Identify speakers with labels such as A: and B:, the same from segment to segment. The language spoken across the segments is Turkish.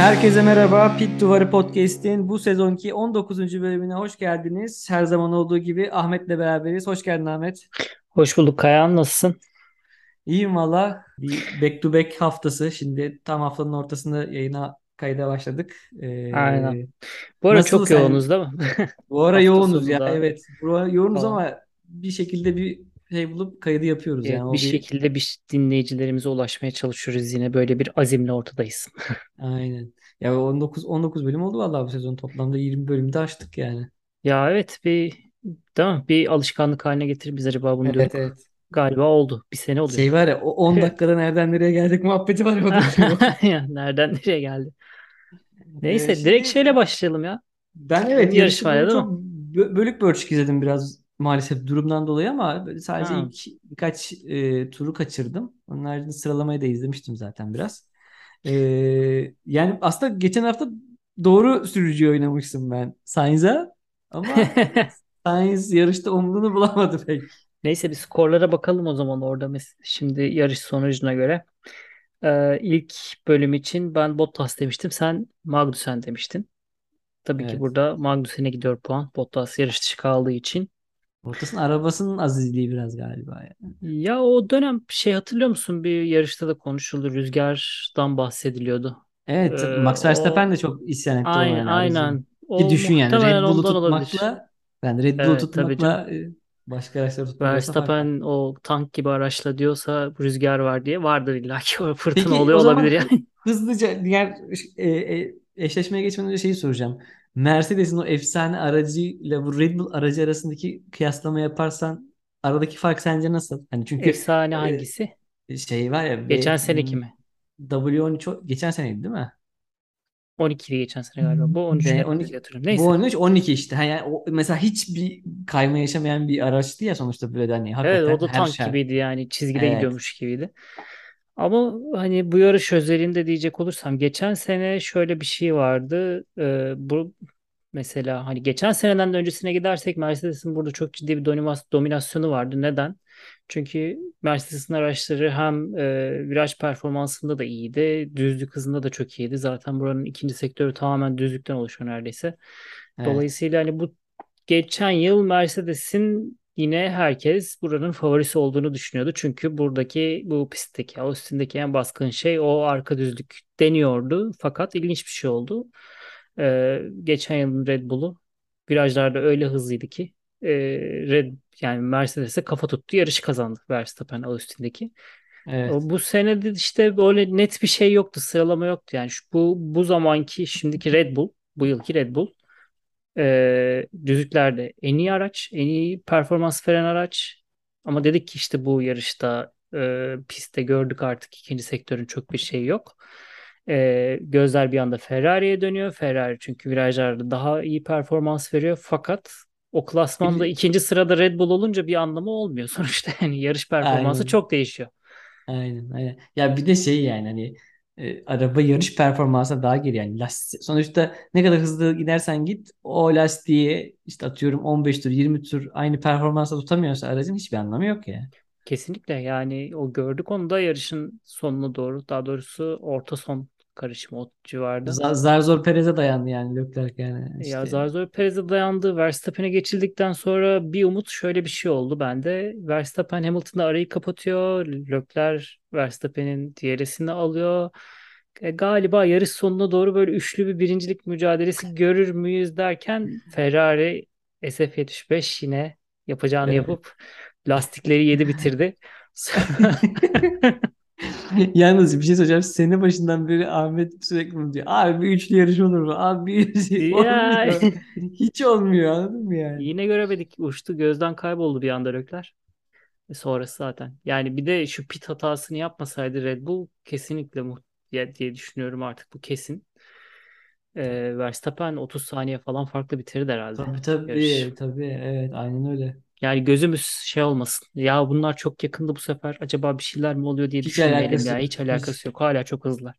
A: Herkese merhaba. Pit Duvarı Podcast'in bu sezonki 19. bölümüne hoş geldiniz. Her zaman olduğu gibi Ahmet'le beraberiz. Hoş geldin Ahmet.
B: Hoş bulduk Kayan. Nasılsın?
A: İyiyim valla. Bir back to back haftası. Şimdi tam haftanın ortasında yayına kayda başladık. Ee,
B: Aynen. Bu ara çok
A: sen?
B: yoğunuz değil mi?
A: Bu ara yoğunuz ya.
B: sonunda
A: Evet. Bu ara yoğunuz
B: falan.
A: ama bir şekilde bir şey bulup kaydı yapıyoruz. Yani
B: Evet,
A: o
B: bir
A: bir
B: şekilde bir dinleyicilerimize ulaşmaya çalışıyoruz yine. Böyle bir azimle ortadayız.
A: aynen. Ya 19 19 bölüm oldu vallahi bu sezon toplamda 20 bölümde açtık yani.
B: Ya evet bir mi? Bir alışkanlık haline getir biz acaba bunu
A: Evet
B: diyorduk.
A: evet.
B: Galiba oldu. Bir sene oluyor.
A: Şey var ya o 10 dakikada nereden nereye geldik muhabbeti var ya şu.
B: Ya Nereden nereye geldi?
A: Ee,
B: Neyse direkt
A: şimdi
B: şeyle başlayalım ya.
A: ben evet
B: yarışı
A: yarışı
B: var
A: böyle
B: ya değil mi?
A: çok bö- bölük bölçük izledim biraz maalesef durumdan dolayı ama böyle sadece
B: Ha.
A: ilk birkaç e, turu kaçırdım. Onun haricinde sıralamayı da izlemiştim zaten biraz. Ee, yani aslında geçen hafta doğru sürücüyü oynamıştım ben Sainz'a ama Sainz yarışta umduğunu bulamadı pek.
B: Neyse bir skorlara bakalım o zaman orada şimdi yarış sonucuna göre. Ee, ilk bölüm için ben Bottas demiştim. Sen Magnussen demiştin. Tabii ki
A: Evet.
B: burada Magnussen'e gidiyor puan. Bottas yarış dışı kaldığı için.
A: Bottas'ın arabasının azizliği biraz galiba yani.
B: Ya o dönem şey hatırlıyor musun? Bir yarışta da konuşuldu. Rüzgardan bahsediliyordu.
A: Evet,
B: Ee,
A: Max
B: o
A: Verstappen de çok isyan etti
B: aynen aynen.
A: Ki
B: O
A: düşün yani Red Bull'u tutmakla yani Red Bull'u
B: Evet
A: tutmakla e, başka araçları tutmak arasında fark var.
B: Verstappen o tank gibi araçla diyorsa rüzgar var diye vardır illa ki o fırtına
A: Peki
B: oluyor
A: o zaman
B: olabilir yani.
A: hızlıca diğer e, e, eşleşmeye geçmeden önce şeyi soracağım. Mercedes'in o efsane aracıyla bu Red Bull aracı arasındaki kıyaslama yaparsan aradaki fark sence nasıl? Hani çünkü
B: Efsane hangisi?
A: e, şey var ya
B: Geçen
A: ve
B: seneki mi?
A: W13 o- geçen seneydi değil mi?
B: 12'li geçen sene galiba. Bu 13
A: Ve
B: diye
A: 12
B: hatırlıyorum.
A: bu
B: Neyse.
A: 13 12 işte. Ha, yani o, mesela hiçbir kayma yaşamayan bir araçtı ya sonuçta böyle hani
B: Evet o da tank
A: şey.
B: gibiydi yani çizgide
A: Evet.
B: gidiyormuş gibiydi. Ama hani bu yarış özelinde diyecek olursam geçen sene şöyle bir şey vardı. Ee, bu mesela hani geçen seneden de öncesine gidersek Mercedes'in burada çok ciddi bir dominas- dominasyonu vardı. Neden? Çünkü Mercedes'in araçları hem e, viraj performansında da iyiydi, düzlük hızında da çok iyiydi. Zaten buranın ikinci sektörü tamamen düzlükten oluşuyor neredeyse.
A: Evet.
B: Dolayısıyla hani bu geçen yıl Mercedes'in yine herkes buranın favorisi olduğunu düşünüyordu. Çünkü buradaki bu pistteki, Austin'deki en baskın şey o arka düzlük deniyordu. Fakat ilginç bir şey oldu. Ee, geçen yılın Red Bull'u virajlarda öyle hızlıydı ki e, Red yani Mercedes'e kafa tuttu, yarışı kazandı Verstappen Austin'deki.
A: Evet.
B: Bu sene de işte böyle net bir şey yoktu, sıralama yoktu. Yani şu, bu bu zamanki şimdiki Red Bull, bu yılki Red Bull e, düzlüklerde en iyi araç, en iyi performans veren araç. Ama dedik ki işte bu yarışta e, pistte gördük artık ikinci sektörün çok bir şey yok. E, gözler bir anda Ferrari'ye dönüyor. Ferrari çünkü virajlarda daha iyi performans veriyor. Fakat o klasmanda ikinci sırada Red Bull olunca bir anlamı olmuyor. Sonuçta yani yarış performansı
A: aynen.
B: çok değişiyor.
A: Aynen. Aynen. Ya bir de şey yani hani e, araba yarış performansına daha geri yani lastik, sonuçta ne kadar hızlı gidersen git o lastiği işte atıyorum 15 tur 20 tur aynı performansa tutamıyorsa aracın hiçbir anlamı yok ya.
B: Kesinlikle yani o gördük onu da yarışın sonuna doğru daha doğrusu orta son karışımı o civarda.
A: Zar, zar zor Perez'e dayandı yani Leclerc yani
B: Ya
A: işte.
B: zar zor Perez'e dayandı. Verstappen'e geçildikten sonra bir umut şöyle bir şey oldu bende. Verstappen Hamilton'da arayı kapatıyor. Leclerc Verstappen'in DRS'ini alıyor. E, galiba yarış sonuna doğru böyle üçlü bir birincilik mücadelesi görür müyüz derken Ferrari SF75 yine yapacağını
A: Evet.
B: yapıp lastikleri yedi bitirdi.
A: Yalnız bir şey söyleyeceğim. Sene başından beri Ahmet sürekli bunu diyor. Abi bir üçlü yarış olur mu? Abi bir üçlü olmuyor. Hiç olmuyor anladın mı yani?
B: yine göremedik. Uçtu gözden kayboldu bir anda Leclerc. E, sonrası zaten. Yani bir de şu pit hatasını yapmasaydı Red Bull kesinlikle mu diye düşünüyorum artık bu kesin. E, Verstappen 30 saniye falan farklı bitirirdi herhalde
A: Tabii
B: yarış.
A: tabii tabii evet aynen öyle.
B: Yani gözümüz şey olmasın. Ya bunlar çok yakındı bu sefer. Acaba bir şeyler mi oluyor diye
A: Hiç
B: düşünmeyelim
A: alakası
B: ya. Hiç
A: Hiç.
B: alakası yok. Hala çok hızlılar.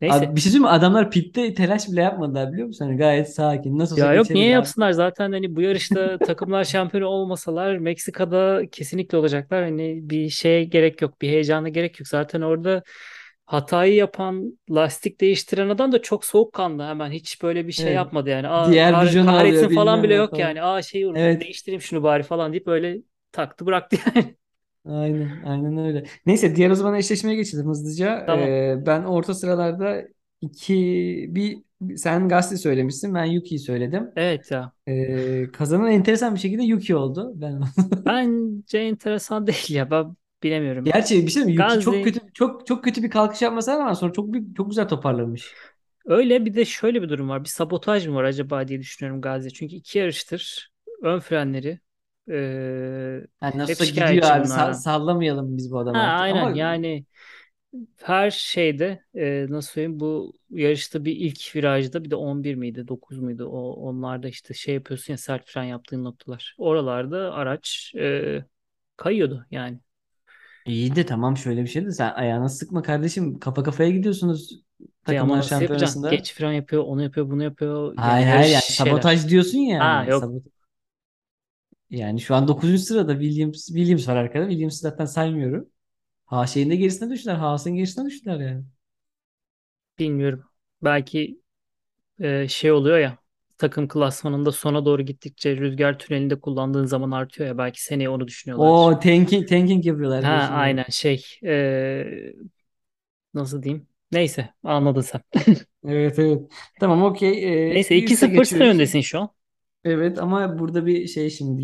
B: Neyse.
A: Abi bir şey söyleyeyim mi? Adamlar pitte telaş bile yapmadılar biliyor musun? Hani gayet sakin. Nasıl
B: Ya yok niye
A: abi.
B: yapsınlar zaten hani bu yarışta takımlar şampiyonu olmasalar Meksika'da kesinlikle olacaklar. Hani bir şeye gerek yok, bir heyecana gerek yok. Zaten orada hatayı yapan, lastik değiştiren adam da çok soğukkanlı hemen. Hiç böyle bir şey
A: Evet.
B: yapmadı yani. Aa
A: Diğer
B: kah-
A: rujunu
B: kahretsin
A: alıyor
B: falan bile yok
A: falan.
B: yani. Aa şeyi unuttum
A: Evet.
B: değiştireyim şunu bari falan deyip böyle taktı bıraktı yani.
A: Aynen, aynen öyle. Neyse diğer o zaman eşleşmeye geçelim hızlıca.
B: Tamam.
A: Ee, ben orta sıralarda iki bir sen Gasly söylemişsin, ben Yuki'yi söyledim.
B: Evet ya.
A: Ee, kazanan enteresan bir şekilde Yuki oldu. Ben
B: Bence enteresan değil ya. Ben bilemiyorum.
A: Gerçi bir şey mi? Yuki çok kötü çok çok kötü bir kalkış yapmasına rağmen sonra çok büyük- çok güzel toparlamış.
B: öyle bir de şöyle bir durum var. Bir sabotaj mı var acaba diye düşünüyorum Gazi. Çünkü iki yarıştır ön frenleri eee,
A: Yani
B: hep
A: nasılsa gidiyor abi
B: bunlardan.
A: sallamayalım biz bu
B: Ha
A: adamı artık.
B: aynen
A: Ama
B: yani her şeyde eee, nasıl söyleyeyim bu yarışta bir ilk virajda bir de 11 miydi 9 muydu o onlarda işte şey yapıyorsun ya sert fren yaptığın noktalar. Oralarda araç eee, kayıyordu yani.
A: İyi de tamam şöyle bir şey de sen ayağına sıkma kardeşim. Kafa kafaya gidiyorsunuz
B: E ama
A: takımlar
B: nasıl yapacaksın?
A: şampiyonasında.
B: Geç fren yapıyor, onu yapıyor, bunu yapıyor. Yani
A: Hayır hayır yani
B: şeyler.
A: sabotaj diyorsun ya
B: Ha
A: yani.
B: yok.
A: Sabot yani şu an dokuzuncu sırada Williams Williams var arkada. Williams'ı zaten saymıyorum. Ha şeyin de gerisine düştüler. Haas'ın gerisine düştüler yani.
B: Bilmiyorum. Belki e, şey oluyor ya takım klasmanında sona doğru gittikçe rüzgar tünelinde kullandığın zaman artıyor ya belki seneye onu düşünüyorlardır.
A: O tanking tanking yapıyorlar
B: Ha
A: yani.
B: aynen şey e, nasıl diyeyim? Neyse anladın sen.
A: Evet evet. Tamam okey. Ee,
B: Neyse
A: bir üste
B: 2-0 sen öndesin şu an.
A: Evet ama burada bir şey şimdi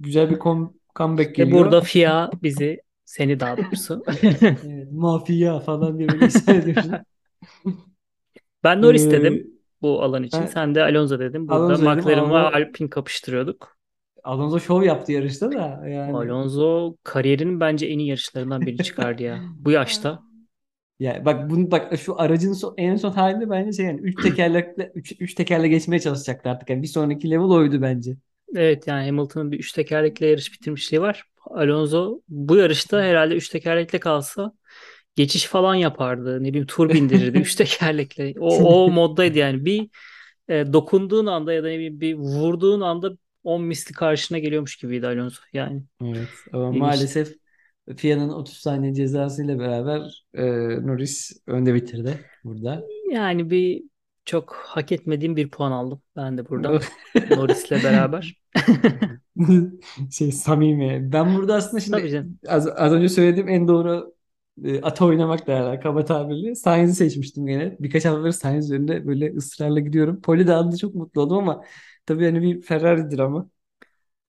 A: güzel bir kom- comeback
B: Ve burada
A: geliyor.
B: FIA bizi seni daha doğrusu.
A: Evet, mafya falan diye işaret ediyorsun.
B: Ben Norris
A: Ee,
B: dedim bu alan için.
A: ben
B: Sen de Alonso dedin. Burada
A: Alonso dedim.
B: McLaren ve Alpine kapıştırıyorduk.
A: Alonso şov yaptı yarışta da yani.
B: Alonso kariyerinin bence en iyi yarışlarından birini çıkardı ya. Bu yaşta.
A: Ya bak bunu bak şu aracın son, en son halinde bence şey yani üç tekerlekle üç, üç tekerle geçmeye çalışacaktı artık. Yani bir sonraki level oydu bence.
B: Evet yani Hamilton'ın bir üç tekerlekli yarış bitirmişliği var. Alonso bu yarışta herhalde üç tekerlekle kalsa geçiş falan yapardı. Ne bileyim tur bindirirdi üç tekerlekle. O, o moddaydı yani. Bir e, dokunduğun anda ya da ne bileyim bir vurduğun anda 10 misli karşına geliyormuş gibiydi Alonso. Yani
A: Evet ama
B: ilginç.
A: maalesef FIA'nın 30 saniye cezasıyla beraber e, Norris önde bitirdi burada.
B: Yani bir çok hak etmediğim bir puan aldım ben de burada. Norris'le beraber.
A: Şey samimi. Ben burada aslında şimdi az, az önce söylediğim en doğru e, ata oynamak derler kaba tabirle. Sainz'i seçmiştim gene. Birkaç haftadır Sainz üzerinde böyle ısrarla gidiyorum. Poli de alınca çok mutlu oldum ama tabii hani bir Ferrari'dir ama.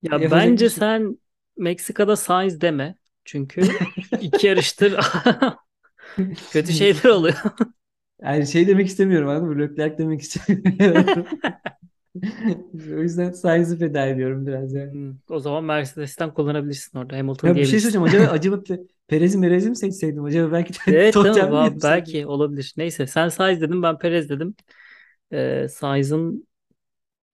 B: Ya
A: Yapacak
B: bence
A: şey.
B: sen Meksika'da Sainz deme. Çünkü iki yarıştır kötü şeyler oluyor.
A: Yani şey demek istemiyorum mı? Leclerc demek istemiyorum. O yüzden Sainz'i feda ediyorum biraz yani.
B: Hmm, O zaman Mercedes'ten kullanabilirsin orada. Hamilton
A: Ya bir şey söyleyeceğim. Acaba, acaba Pe- Perez'i Merez'i mi seçseydim? Acaba belki
B: Evet tamam
A: mi
B: belki olabilir. Neyse sen Sainz dedim ben Perez dedim. Ee, Sainz'ın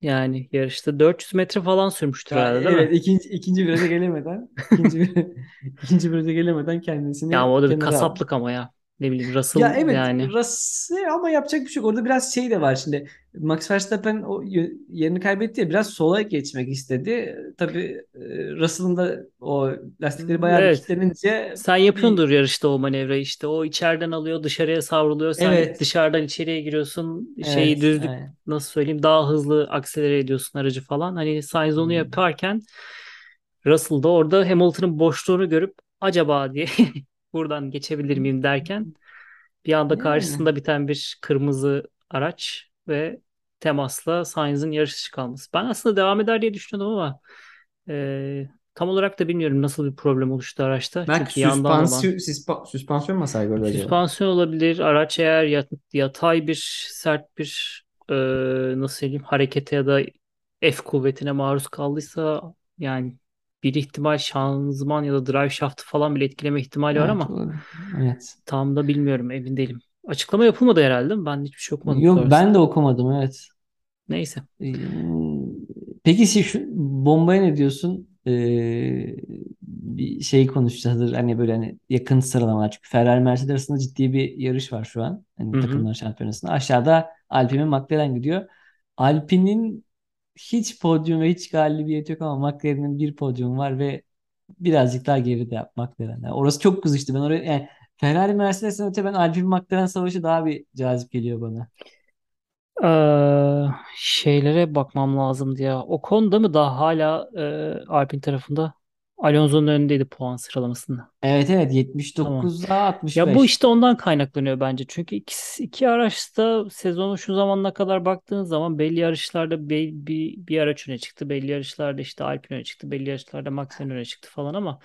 B: yani yarışta 400 metre falan sürmüştür
A: Ya,
B: herhalde değil mi?
A: evet ikinci ikinci viraja gelemeden ikinci ikinci viraja gelemeden
B: Ya
A: kendisini
B: o da bir
A: kenara aldı.
B: kasaplık ama ya. Ne bileyim
A: Ya
B: Russell
A: evet
B: yani.
A: Russell ama yapacak bir şey yok. Orada biraz şey de var şimdi. Max Verstappen o yerini kaybetti ya biraz sola geçmek istedi. Tabii e, Russell'ın da o lastikleri bayağı bir
B: Evet.
A: kilitlenince
B: Sen yapıyordur yarışta o manevrayı işte. O içeriden alıyor, dışarıya savruluyor. Sen
A: evet
B: dışarıdan içeriye giriyorsun. Şeyi
A: evet
B: düzlük
A: aynen.
B: nasıl söyleyeyim daha hızlı akselere ediyorsun aracı falan. Hani Sainz onu
A: Hmm.
B: yaparken Russell da orada Hamilton'ın boşluğunu görüp acaba diye buradan geçebilir miyim derken bir anda karşısında biten bir kırmızı araç ve temasla Sainz'ın yarış dışı kalması. Ben aslında devam eder diye düşünüyordum ama e, tam olarak da bilmiyorum nasıl bir problem oluştu araçta.
A: belki
B: Çünkü yandan olan
A: süspansiyon süspa- süspansiyon gördü acaba?
B: süspansiyon olabilir. Araç eğer yat- yatay bir sert bir e, nasıl söyleyeyim harekete ya da F kuvvetine maruz kaldıysa yani bir ihtimal şanzıman ya da drive shaft'ı falan bile etkileme ihtimali var
A: Evet
B: ama
A: olabilir. Evet.
B: tam da bilmiyorum emin değilim. Açıklama yapılmadı herhalde? Ben hiçbir şey okumadım
A: Yok
B: sonrasında.
A: ben de okumadım evet.
B: Neyse.
A: Ee, Peki şu bombaya ne diyorsun? Ee, bir şey konuşacağız. Hani böyle hani yakın sıralamalar. Çünkü Ferrari Mercedes arasında ciddi bir yarış var şu an. Hani takımlar şampiyonasında. Aşağıda Alpine McLaren gidiyor. Alpine'in hiç podyum ve hiç galibiyeti yok ama McLaren'in bir podyum var ve birazcık daha geride McLaren. Yani orası çok kızıştı. Ben oraya yani Ferrari Mercedes'ten öte ben Alpine McLaren savaşı daha bir cazip geliyor bana.
B: Ee, şeylere bakmam lazımdı ya. Ocon da mı daha hala e, Alpine tarafında? Alonso'nun önündeydi puan sıralamasında.
A: Evet evet
B: Tamam.
A: 79'a
B: Ya bu
A: 65.
B: işte ondan kaynaklanıyor bence. Çünkü ikisi, iki araçta sezonu şu zamana kadar baktığın zaman belli yarışlarda be- bir, bir araç öne çıktı. Belli yarışlarda işte Alpine öne çıktı. Belli yarışlarda McLaren öne çıktı falan ama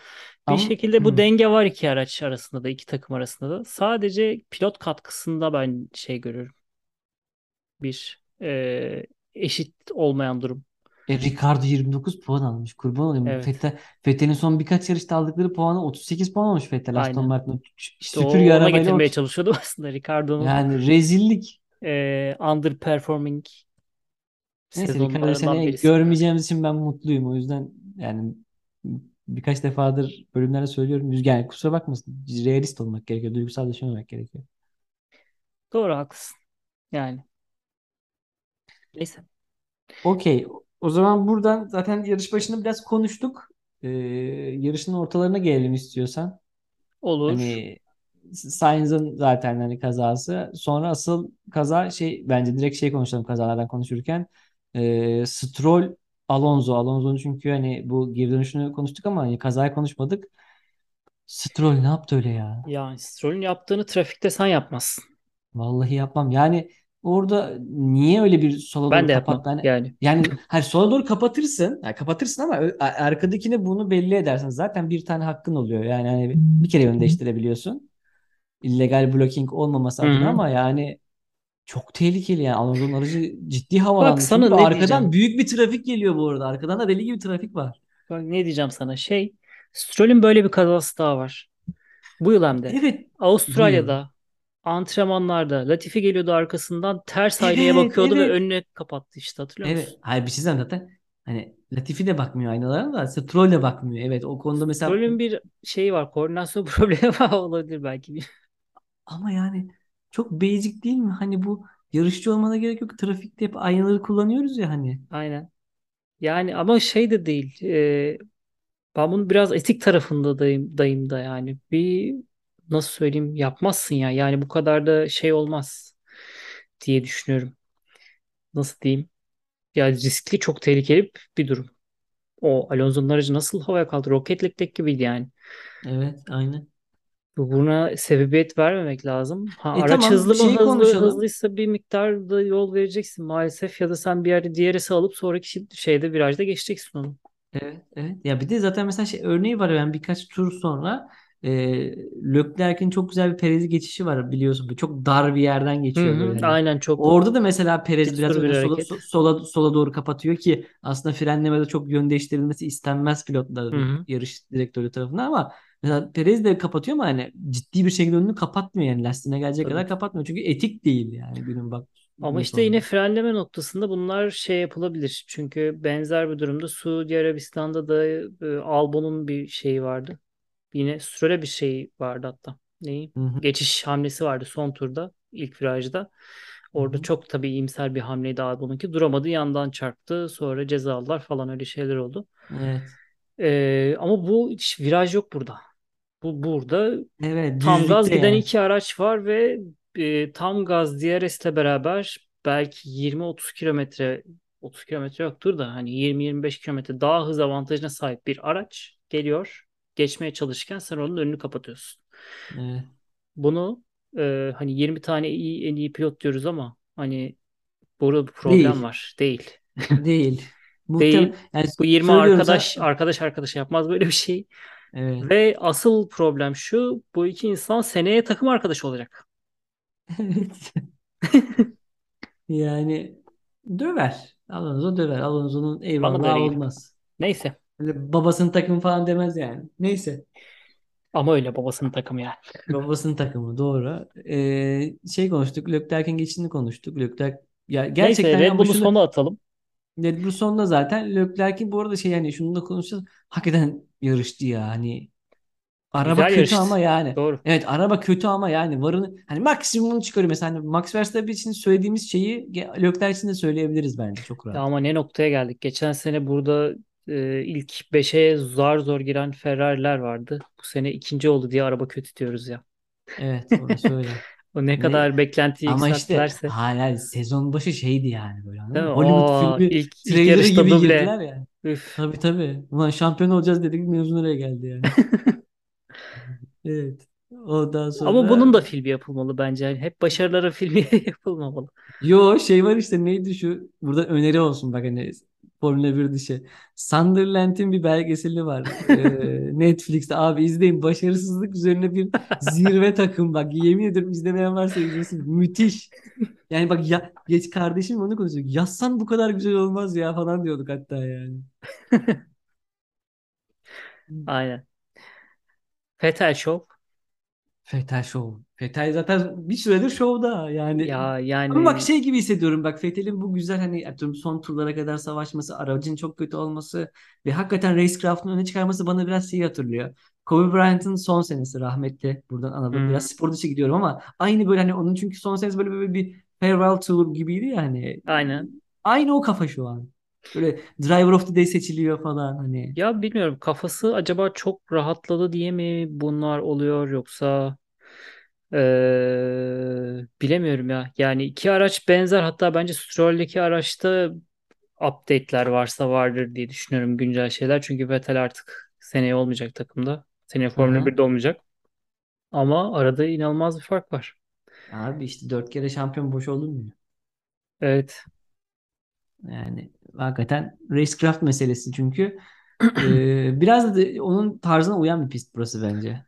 B: bir
A: Ama
B: şekilde bu denge var iki araç arasında da iki takım arasında da. Sadece pilot katkısında ben şey görüyorum. Bir e, eşit olmayan durum.
A: E, Ricardo 29 puan almış. Kurban olayım.
B: Evet.
A: Vettel, Vettel'in son birkaç yarışta aldıkları puanı 38 puan olmuş Vettel. Aston
B: Aynen.
A: Martin
B: İşte
A: süpürge
B: ona
A: arabayla
B: getirmeye
A: 30.
B: çalışıyordum aslında. Ricardo'nun
A: Yani rezillik.
B: e, underperforming
A: Neyse seneye
B: birisi.
A: görmeyeceğimiz için ben mutluyum. O yüzden yani birkaç defadır bölümlerde söylüyorum. Yani kusura bakmasın. Realist olmak gerekiyor. Duygusal düşünmemek gerekiyor.
B: Doğru haklısın. Yani neyse.
A: Okey. O zaman buradan zaten yarış başında biraz konuştuk. Ee, yarışın ortalarına gelelim istiyorsan.
B: Olur.
A: Hani Sainz'ın zaten hani kazası. Sonra asıl kaza şey bence direkt şey konuşalım kazalardan konuşurken. Ee, Stroll Alonso. Alonso'nun çünkü hani bu geri dönüşünü konuştuk ama hani kazayı konuşmadık. Stroll ne yaptı öyle ya?
B: Yani Stroll'ün yaptığını trafikte sen yapmazsın.
A: Vallahi yapmam. Yani orada niye öyle bir sola
B: Ben
A: doğru
B: de
A: kapattı? Hani,
B: Yani
A: yani hayır sola doğru kapatırsın. Yani kapatırsın ama arkadakine bunu belli edersin. Zaten bir tane hakkın oluyor. Yani hani bir kere yön değiştirebiliyorsun. illegal blocking olmaması adına
B: hı.
A: ama yani çok tehlikeli yani. Alonso'nun aracı ciddi
B: Bak
A: havalandı.
B: sana
A: Çünkü
B: ne
A: arkadan
B: diyeceğim.
A: büyük bir trafik geliyor bu arada. Arkadan da deli gibi trafik var.
B: Bak ne diyeceğim sana. Şey Stroll'ün böyle bir kazası daha var. Bu yıl hem de.
A: Evet.
B: Avustralya'da antrenmanlarda Latifi geliyordu arkasından ters aynaya
A: Evet
B: bakıyordu ve
A: evet.
B: önüne kapattı işte hatırlıyor
A: Evet.
B: musun?
A: Hayır bir şey zaten. Hani Latifi de bakmıyor aynalarına da Stroll de bakmıyor. Evet o konuda mesela
B: Stroll'ün bir şeyi var. Koordinasyon problemi var olabilir belki.
A: ama yani çok basic değil mi? Hani bu yarışçı olmana gerek yok. Trafikte hep aynaları kullanıyoruz ya hani.
B: Aynen. Yani ama şey de değil. e, ben bunun biraz etik tarafında dayım, dayım da yani. Bir nasıl söyleyeyim yapmazsın ya. Yani bu kadar da şey olmaz diye düşünüyorum. Nasıl diyeyim? Ya riskli çok tehlikeli bir durum. O Alonso'nun aracı nasıl havaya kaldı? Rocket League'deki gibiydi yani.
A: Evet aynen.
B: Bu- Buna sebebiyet vermemek lazım. Ha,
A: E
B: araç
A: tamam
B: hızlı mı? Hızlı
A: konuşalım.
B: hızlıysa bir miktar da yol vereceksin maalesef ya da sen bir yerde DRS'i alıp sonraki şey- şeyde virajda geçeceksin onu.
A: Evet, evet. Ya bir de zaten mesela şey örneği var ben birkaç tur sonra e, Leclerc'in çok güzel bir Perez'i geçişi var biliyorsun. Böyle Çok dar bir yerden
B: Hı
A: geçiyor
B: hı,
A: böyle hani.
B: aynen çok
A: Orada da mesela Perez biraz
B: cesur bir
A: sola, sola sola doğru kapatıyor ki aslında frenlemede çok yön değiştirilmesi istenmez
B: Hı
A: pilotların
B: hı,
A: yarış direktörü tarafından ama mesela Perez de kapatıyor ama hani ciddi bir şekilde önünü kapatmıyor yani lastiğine gelecek
B: tabii.
A: kadar kapatmıyor. Çünkü etik değil yani günün bak
B: Ama işte yine frenleme noktasında bunlar şey yapılabilir. Çünkü benzer bir durumda Suudi Arabistan'da da e, Albon'un bir şeyi vardı. Yine Stroll'e bir şey vardı hatta. Neyi?
A: Hı hı,
B: Geçiş hamlesi vardı son turda, ilk virajda. Orada
A: hı.
B: çok tabii iyimser bir hamleydi Albon'unki. Duramadı, yandan çarptı. Sonra ceza aldılar falan öyle şeyler oldu.
A: Evet.
B: Ee, ama bu hiç viraj yok burada. Bu burada
A: Evet
B: tam gaz giden
A: yani.
B: iki araç var ve e, tam gaz DRS ile beraber belki 20-30 kilometre 30 kilometre yoktur da hani 20-25 kilometre daha hız avantajına sahip bir araç geliyor. Geçmeye çalışırken sen onun önünü kapatıyorsun.
A: Evet.
B: Bunu e, hani 20 tane iyi en iyi pilot diyoruz ama hani burada bir problem
A: Değil.
B: var. Değil.
A: Değil. Muhtemelen
B: Değil.
A: yani
B: Bu 20
A: söylüyorum
B: arkadaş
A: sana
B: arkadaş arkadaş yapmaz böyle bir şey.
A: evet.
B: Ve asıl problem şu, bu iki insan seneye takım arkadaşı olacak.
A: Evet. Yani döver. Alonso döver. Alonso'nun
B: geliyor.
A: olmaz.
B: Neyse.
A: Öyle babasının takımı falan demez yani. Neyse.
B: Ama öyle babasının takımı yani.
A: Babasının takımı doğru. Ee, şey konuştuk. Leclerc'in geçişini konuştuk. Leclerc ya
B: Neyse
A: gerçekten ya
B: Red Bull'u
A: şunu
B: sona atalım.
A: Red Bull sonunda zaten Leclerc'in bu arada şey yani şunu da konuşacağız. Hakikaten yarıştı ya. Hani Araba
B: Güzel
A: kötü
B: yarıştı.
A: ama yani.
B: Doğru.
A: Evet araba kötü ama yani varını hani maksimumunu çıkarıyor. Mesela hani Max Verstappen için söylediğimiz şeyi Leclerc için de söyleyebiliriz bence çok
B: Ya
A: rahat.
B: ama ne noktaya geldik. Geçen sene burada e, ilk beşe zar zor giren Ferrari'ler vardı. Bu sene ikinci oldu diye araba kötü diyoruz ya.
A: Evet orası öyle.
B: O ne
A: Ne?
B: kadar beklentiyi
A: Ama işte
B: yükselttilerse.
A: hala sezon başı şeydi yani böyle
B: Değil mi?
A: Hollywood filmi
B: ilk ilk yarışta
A: gibi
B: duble.
A: girdiler ya.
B: Üf.
A: Tabii tabii. Ulan şampiyon olacağız dedik mevzu nereye geldi yani. Evet. Ondan
B: Ama bunun
A: sonra
B: da filmi yapılmalı bence. Yani hep başarıların filmi yapılmamalı.
A: yo şey var işte neydi şu burada öneri olsun bak hani Formula 1 dışı. Sunderland'in bir belgeseli var. Ee, Netflix'te abi izleyin. Başarısızlık üzerine bir zirve takım bak. Yemin ederim izlemeyen varsa izlesin. Müthiş. Yani bak ya geç kardeşim onu konuşuyor. Yazsan bu kadar güzel olmaz ya falan diyorduk hatta yani.
B: Aynen. Fetal Show.
A: Fetal Show. Fetal zaten bir süredir şovda yani.
B: Ya
A: Ama bak
B: yani
A: şey gibi hissediyorum bak Fethel'in bu güzel hani atıyorum son turlara kadar savaşması, aracın çok kötü olması ve hakikaten racecraft'ın öne çıkarması bana biraz şeyi hatırlıyor. Kobe Bryant'ın son senesi rahmetli. Buradan analım.
B: hmm,
A: Biraz spor dışı gidiyorum ama aynı böyle hani onun çünkü son senesi böyle, böyle bir farewell tour gibiydi ya hani.
B: aynen.
A: Aynı o kafa şu an. Böyle Driver of the Day seçiliyor falan hani.
B: Ya bilmiyorum kafası acaba çok rahatladı diye mi bunlar oluyor yoksa eee, bilemiyorum ya. Yani iki araç benzer hatta bence Stroll'deki araçta update'ler varsa vardır diye düşünüyorum güncel şeyler. Çünkü Vettel artık seneye olmayacak takımda. Seneye Formula
A: hı.
B: 1'de olmayacak. Ama arada inanılmaz bir fark var.
A: Abi işte dört kere şampiyon boş olur mu?
B: Evet.
A: Yani hakikaten racecraft meselesi çünkü e, biraz da onun tarzına uyan bir pist burası bence.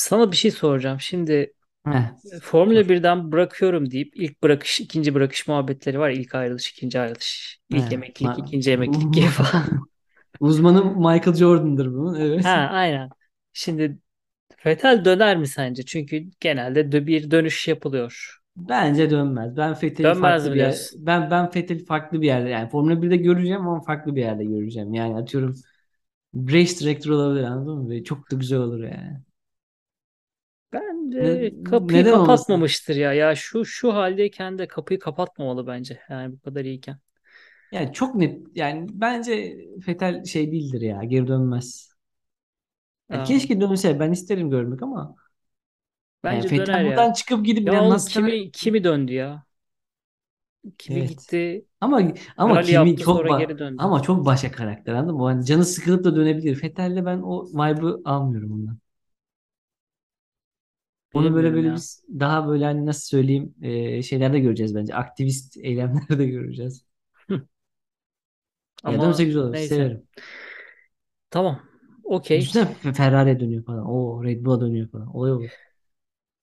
B: Sana bir şey soracağım. Şimdi
A: Heh,
B: Formula
A: sor.
B: 1'den bırakıyorum deyip ilk bırakış, ikinci bırakış muhabbetleri var. İlk ayrılış, ikinci ayrılış. İlk
A: Heh,
B: emeklilik,
A: ma-
B: ikinci emeklilik gibi falan.
A: Uzmanı Michael Jordan'dır bunun.
B: Ha,
A: Evet.
B: aynen. Şimdi Vettel döner mi sence? Çünkü genelde bir dönüş yapılıyor.
A: Bence dönmez. Ben Fethel'i
B: Dönmez
A: farklı bir yer
B: diyorsun?
A: ben ben Fethel'i farklı bir yerde yani Formula 1'de göreceğim ama farklı bir yerde göreceğim. Yani atıyorum race director olabilir anladın mı? Ve çok da güzel olur yani. Ne-
B: Bence kapıyı
A: neden olmasın?
B: kapatmamıştır ya. Ya şu şu haldeyken de kapıyı kapatmamalı bence. Yani bu kadar iyiyken.
A: Yani çok net yani bence Fethel şey değildir ya geri dönmez. Ya
B: Aa,
A: keşke dönse ben isterim görmek ama yani
B: bence
A: Fethel
B: döner ya.
A: buradan çıkıp gidip
B: Ya oğlum
A: NASCAR'a
B: kimi kimi döndü ya? Kimi
A: evet.
B: gitti?
A: Ama ama
B: Rally
A: kimi
B: yaptı
A: çok
B: sonra geri döndü.
A: ama çok başka karakter anladın mı? Yani canı sıkılıp da dönebilir. Fethel'le ben o vibe'ı almıyorum ondan. Onu böyle böyle
B: ya.
A: biz daha böyle hani nasıl söyleyeyim e, şeylerde göreceğiz bence. Aktivist eylemlerde göreceğiz. Ya dönse
B: Ama
A: güzel olur.
B: neyse.
A: Severim.
B: Tamam. Okey.
A: Düşünsene Fe- Ferrari'ye dönüyor falan. O Red Bull'a dönüyor falan. Olay olur.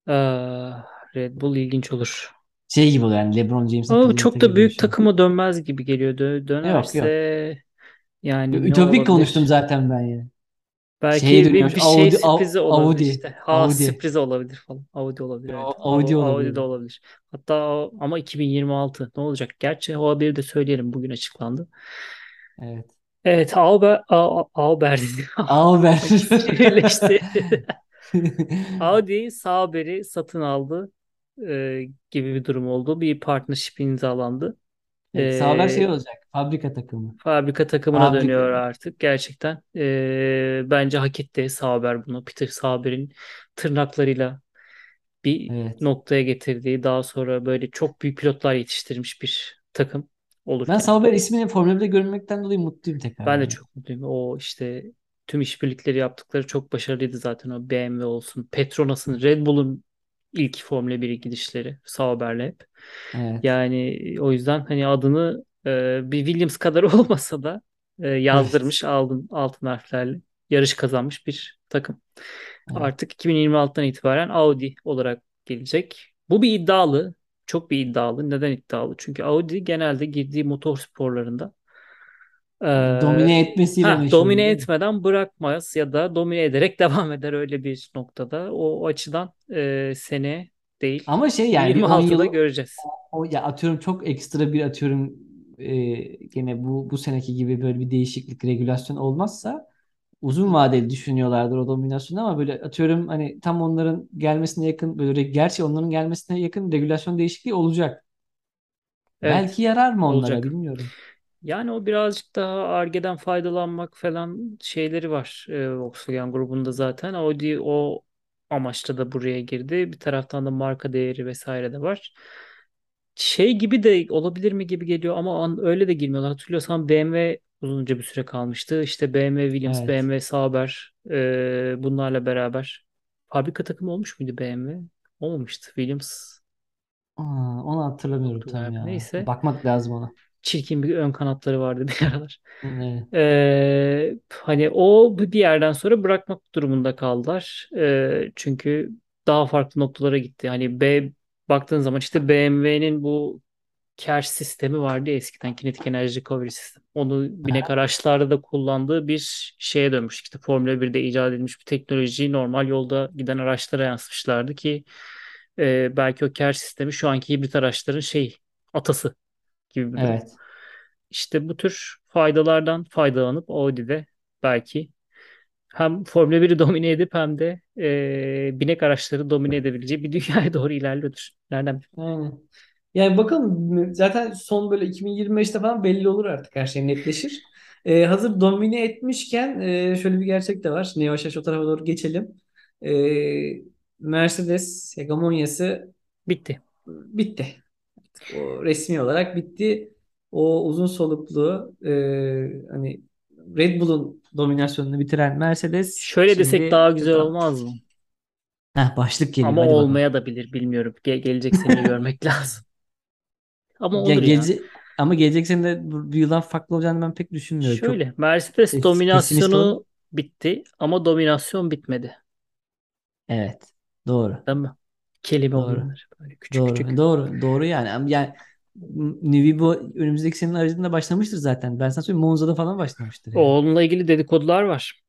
B: Ee, Red Bull ilginç olur.
A: Şey gibi oluyor yani LeBron James'in
B: Ama çok da büyük
A: düşün.
B: takıma dönmez gibi geliyor. Dö-
A: Yok yok.
B: dönerse yani
A: Ütopik konuştum zaten ben Şeye
B: Belki bir,
A: dönüyormuş.
B: bir şey
A: Audi, Au-
B: sürprizi olabilir
A: Audi,
B: işte. Ha
A: Audi.
B: sürpriz olabilir falan. Audi olabilir evet.
A: O- Audi
B: Au- Audi de
A: olabilir.
B: olabilir. Hatta o- ama 2026 ne olacak? Gerçi o haberi de söyleyelim bugün açıklandı.
A: Evet.
B: Evet Auber, A- A- Auber. İkisi birleşti. Audi Sauber'i satın aldı e, gibi bir durum oldu. Bir partnership imzalandı.
A: Evet, Sauber şey
B: E,
A: olacak. Fabrika takımı.
B: fabrika takımına
A: Fabrika.
B: dönüyor artık gerçekten. E, bence hak etti Sauber bunu. Peter Sauber'in tırnaklarıyla bir
A: Evet.
B: noktaya getirdiği daha sonra böyle çok büyük pilotlar yetiştirmiş bir takım
A: Ben
B: olurken.
A: Sauber ismini Formula 1'de görmekten dolayı mutluyum tekrar
B: Ben de çok mutluyum. O işte tüm işbirlikleri yaptıkları çok başarılıydı zaten o BMW olsun. Petronas'ın, Red Bull'un ilk Formula 1'e gidişleri Sauber'le hep.
A: Evet.
B: Yani o yüzden hani adını e, bir Williams kadar olmasa da e,
A: Evet.
B: yazdırmış aldın altın harflerle yarış kazanmış bir takım.
A: Evet.
B: Artık 2026'dan itibaren Audi olarak gelecek. Bu bir iddialı. Çok bir iddialı. Neden iddialı? Çünkü Audi genelde girdiği motor sporlarında ee,
A: Domine etmesiyle
B: ha domine etmeden bırakmaz ya da domine ederek devam eder öyle bir noktada. O, o açıdan e, sene değil
A: Ama şey yani bir 10
B: 2026'da
A: yıl
B: göreceğiz.
A: o ya atıyorum çok ekstra bir atıyorum e, gene bu bu seneki gibi böyle bir değişiklik regülasyon olmazsa uzun vadeli düşünüyorlardır o dominasyonu ama böyle atıyorum hani tam onların gelmesine yakın böyle gerçi onların gelmesine yakın regülasyon değişikliği olacak.
B: Evet
A: Belki yarar mı onlara
B: olacak.
A: bilmiyorum.
B: Yani o birazcık daha Ar-Ge'den faydalanmak falan şeyleri var e, Volkswagen grubunda zaten. Audi o amaçlı da buraya girdi. Bir taraftan da marka değeri vesaire de var. Şey gibi de olabilir mi gibi geliyor ama öyle de girmiyorlar. Hatırlıyorsan BMW uzunca bir süre kalmıştı. İşte BMW Williams,
A: Evet.
B: BMW Sauber e, bunlarla beraber fabrika takımı olmuş muydu BMW? Olmamıştı. Williams
A: Aa, onu hatırlamıyorum tam ya.
B: Neyse.
A: Bakmak lazım ona.
B: Çirkin bir ön kanatları vardı bir aralar.
A: Evet.
B: Ee, hani o bir yerden sonra bırakmak durumunda kaldılar. Ee, çünkü daha farklı noktalara gitti. Hani B baktığın zaman işte BMW'nin bu cache sistemi vardı ya eskiden kinetik enerji recovery sistemi. Onu binek araçlarda da kullandığı bir şeye dönmüş. İşte Formula 1'de icat edilmiş bir teknolojiyi normal yolda giden araçlara yansıtmışlardı ki e, belki o cache sistemi şu anki hibrit araçların şey atası gibi bir durum.
A: Evet.
B: İşte bu tür faydalardan faydalanıp Audi'de belki hem Formula 1'i domine edip hem de e, binek araçları domine edebileceği bir dünyaya doğru ilerliyordur. Nereden?
A: Aynen. Yani bakalım zaten son böyle 2025'te falan belli olur artık her şey netleşir. Ee, hazır domine etmişken e, şöyle bir gerçek de var. Şimdi yavaş yavaş o tarafa doğru geçelim. Ee, Mercedes hegemonyası
B: Bitti.
A: bitti. O resmi olarak bitti. O uzun soluklu e, hani Red Bull'un dominasyonunu bitiren Mercedes
B: Şöyle desek
A: şimdi
B: daha
A: vites
B: güzel
A: aldı.
B: olmaz mı?
A: Heh, başlık geliyor.
B: Ama
A: Hadi bakalım.
B: olmaya da bilir bilmiyorum. Ge- gelecek seneyi görmek lazım. Ama
A: Ya
B: olur ya.
A: gece ama gelecek sene de bu bir yıldan farklı olacağını ben pek düşünmüyorum. Çok
B: Şöyle Mercedes
A: pes- pesimist ol.
B: dominasyonu bitti ama dominasyon bitmedi.
A: Evet. Doğru.
B: Değil mi? Kelime
A: Doğru.
B: oyunları böyle küçük
A: Doğru.
B: küçük.
A: Doğru. Doğru yani. Yani Nüvi bu önümüzdeki senenin aracında başlamıştır zaten. Ben sana söyleyeyim Monza'da falan başlamıştır yani.
B: Onunla ilgili dedikodular var.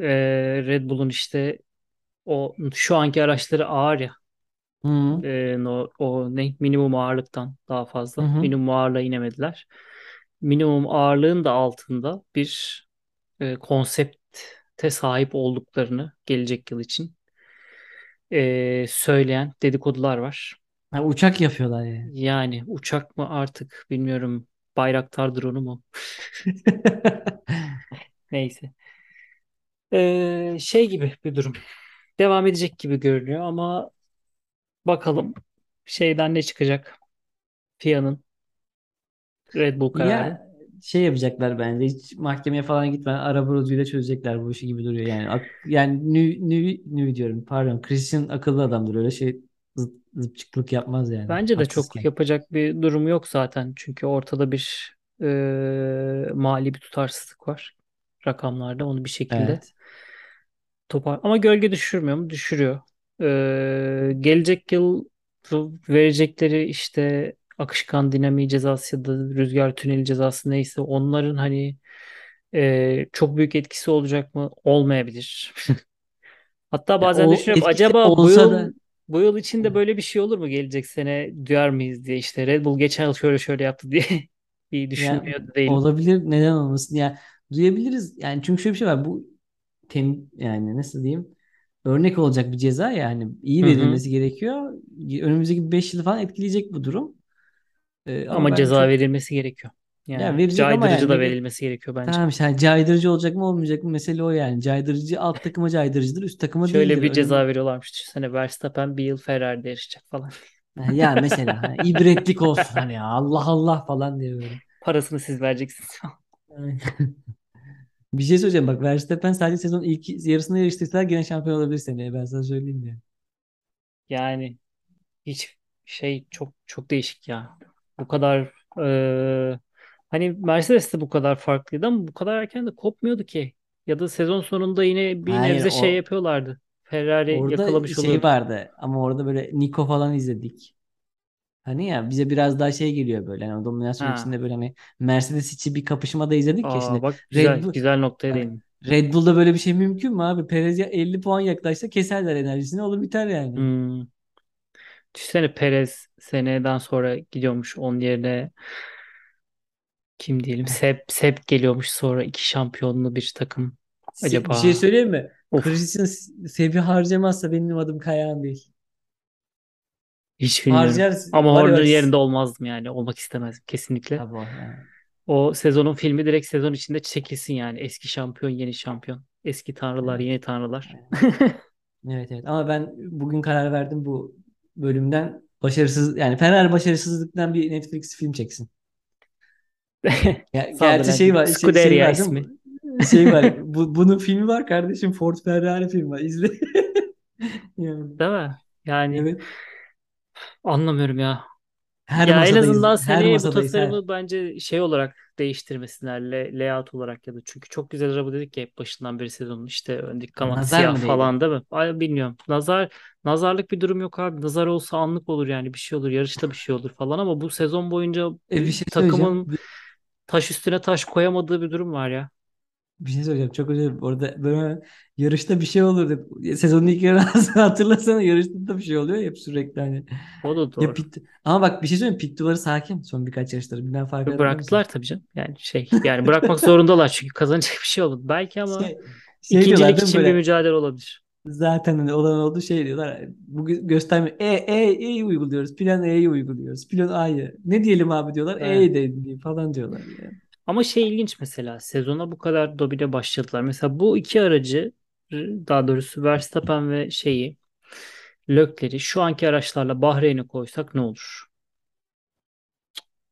B: Ee, Red Bull'un işte o şu anki araçları ağır ya.
A: Hı
B: Ee, o, o ne minimum ağırlıktan daha
A: hı.
B: fazla.
A: hı.
B: Minimum ağırlığa inemediler. Minimum ağırlığın da altında bir e, konsepte sahip olduklarını gelecek yıl için e, söyleyen dedikodular var.
A: Ha, uçak yapıyorlar yani.
B: Yani uçak mı artık bilmiyorum Bayraktar drone'u mu? Neyse. Ee, şey gibi bir durum. Devam edecek gibi görünüyor ama bakalım şeyden ne çıkacak? FIA'nın Red Bull kararı.
A: Ya şey yapacaklar bence hiç mahkemeye falan gitmeden araba arabulucuyla çözecekler bu işi gibi duruyor yani. Ak- Yani Nüvi, Nüvi, Nüvi diyorum pardon. Christian akıllı adamdır öyle şey zıp, zıpçıklık yapmaz yani.
B: Bence de çok
A: Haksızken.
B: yapacak bir durum yok zaten. Çünkü ortada bir e, mali bir tutarsızlık var rakamlarda. Onu bir şekilde
A: Evet.
B: topar. Ama gölge düşürmüyor mu? Düşürüyor. E, gelecek yıl verecekleri işte akışkan dinamiği cezası ya da rüzgar tüneli cezası neyse onların hani e, çok büyük etkisi olacak mı? Olmayabilir. Hatta
A: Ya
B: bazen
A: o
B: düşünüyorum acaba bu
A: olsa da
B: yıl bu yıl içinde böyle bir şey olur mu gelecek sene duyar mıyız diye işte Red Bull geçen yıl şöyle şöyle yaptı diye bir
A: yani
B: düşünmüyor da değilim.
A: olabilir neden olmasın ya duyabiliriz yani çünkü şöyle bir şey var bu tem yani nasıl diyeyim örnek olacak bir ceza yani iyi verilmesi gerekiyor. Önümüzdeki 5 yıl falan etkileyecek bu durum. Ee, ama
B: Ama ceza
A: çok
B: verilmesi gerekiyor.
A: ya
B: Yani
A: verecek ama
B: caydırıcı
A: yani
B: da verilmesi gerekiyor bence.
A: tamam işte hani caydırıcı olacak mı olmayacak mı mesele o yani. Caydırıcı alt takıma caydırıcıdır, üst takıma
B: Şöyle
A: değildir.
B: bir ceza
A: Önüm
B: veriyorlarmış. Düşünsene Verstappen bir yıl Ferrari'de yarışacak falan.
A: ya mesela hani ibretlik olsun hani ya Allah Allah falan diye böyle.
B: Parasını siz vereceksiniz.
A: Yani Bir şey söyleyeceğim bak Verstappen sadece sezon ilk yarısında yarıştıysa gene şampiyon olabilir seneye ben sana söyleyeyim yani.
B: Yani hiç şey çok çok değişik ya. Bu kadar eee, hani Mercedes de bu kadar farklıydı ama bu kadar erken de kopmuyordu ki. Ya da sezon sonunda yine bir
A: Hayır
B: nebze şey
A: o
B: yapıyorlardı. Ferrari
A: orada
B: yakalamış
A: şey
B: oluyordu.
A: vardı ama orada böyle Nico falan izledik. Hani ya bize biraz daha şey geliyor böyle hani dominasyon
B: Ha.
A: içinde böyle hani Mercedes içi bir kapışma da izledik ya
B: Aa
A: şimdi
B: bak
A: Red
B: güzel
A: Bull
B: güzel noktaya
A: bak
B: değindin.
A: Red Bull'da böyle bir şey mümkün mü abi? Perez ya 50 puan yaklaşsa keserler enerjisini olur biter yani.
B: Hmm. Düşünsene Perez seneden sonra gidiyormuş onun yerine kim diyelim Seb, Seb geliyormuş sonra iki şampiyonlu bir takım.
A: Se- bir şey
B: Acaba
A: söyleyeyim mi?
B: of
A: Christian Sebi harcamazsa benim adım Kayan değil.
B: hiç bilmiyorum.
A: Harcar
B: Ama Horner yerinde olmazdım yani olmak istemezdim kesinlikle.
A: tabii yani.
B: O sezonun filmi direkt sezon içinde çekilsin yani. Eski şampiyon, yeni şampiyon. Eski tanrılar,
A: Evet.
B: yeni tanrılar.
A: Evet evet ama ben bugün karar verdim bu bölümden başarısız yani Ferrari başarısızlıktan bir Netflix film çeksin. Ger- gerçi şey var şey, şey
B: Scuderia
A: var değil
B: ismi.
A: mi? Şey var. Bu, bunun filmi var kardeşim. Ford Ferrari filmi var. İzle. Yani
B: Değil mi? Yani
A: evet.
B: anlamıyorum ya.
A: Her
B: Ya en azından seneye bu
A: masadayız her.
B: tasarımı bence şey olarak değiştirmesinler. Le layout olarak ya da. Çünkü çok güzel araba dedik ya hep başından beri sezonun işte öndeki kanat
A: Nazar
B: siyah falan değil mi? Ay, bilmiyorum. Nazar nazarlık bir durum yok abi. Nazar olsa anlık olur yani bir şey olur. Yarışta bir şey olur falan ama bu sezon boyunca
A: E, bir şey
B: takımın taş üstüne taş koyamadığı bir durum var ya.
A: Bir şey söyleyeceğim. Çok özür. Orada böyle yarışta bir şey olur. Sezonun ilk yarı hatırlasana yarışta da bir şey oluyor ya hep sürekli hani.
B: O da
A: Ya
B: doğru.
A: pit... Ama bak bir şey söyleyeyim. Pit duvarı sakin. Son birkaç yarışları. Bilmem fark
B: Ve
A: edebiliyor musun?
B: Bıraktılar tabii canım. Yani şey yani bırakmak zorundalar çünkü kazanacak bir şey olmadı. Belki ama
A: Şey, şey
B: ikincilik için bir
A: böyle?
B: mücadele olabilir.
A: Zaten hani olan oldu şey diyorlar. Bu gö- gösterme. E, E, E'yi uyguluyoruz. Plan E'yi uyguluyoruz. Plan A'yı. Ne diyelim abi diyorlar. E'yi de falan diyorlar ya.
B: Ama şey ilginç mesela sezona bu kadar domine başladılar. Mesela bu iki aracı daha doğrusu Verstappen ve şeyi Lökler'i şu anki araçlarla Bahreyn'e koysak ne olur?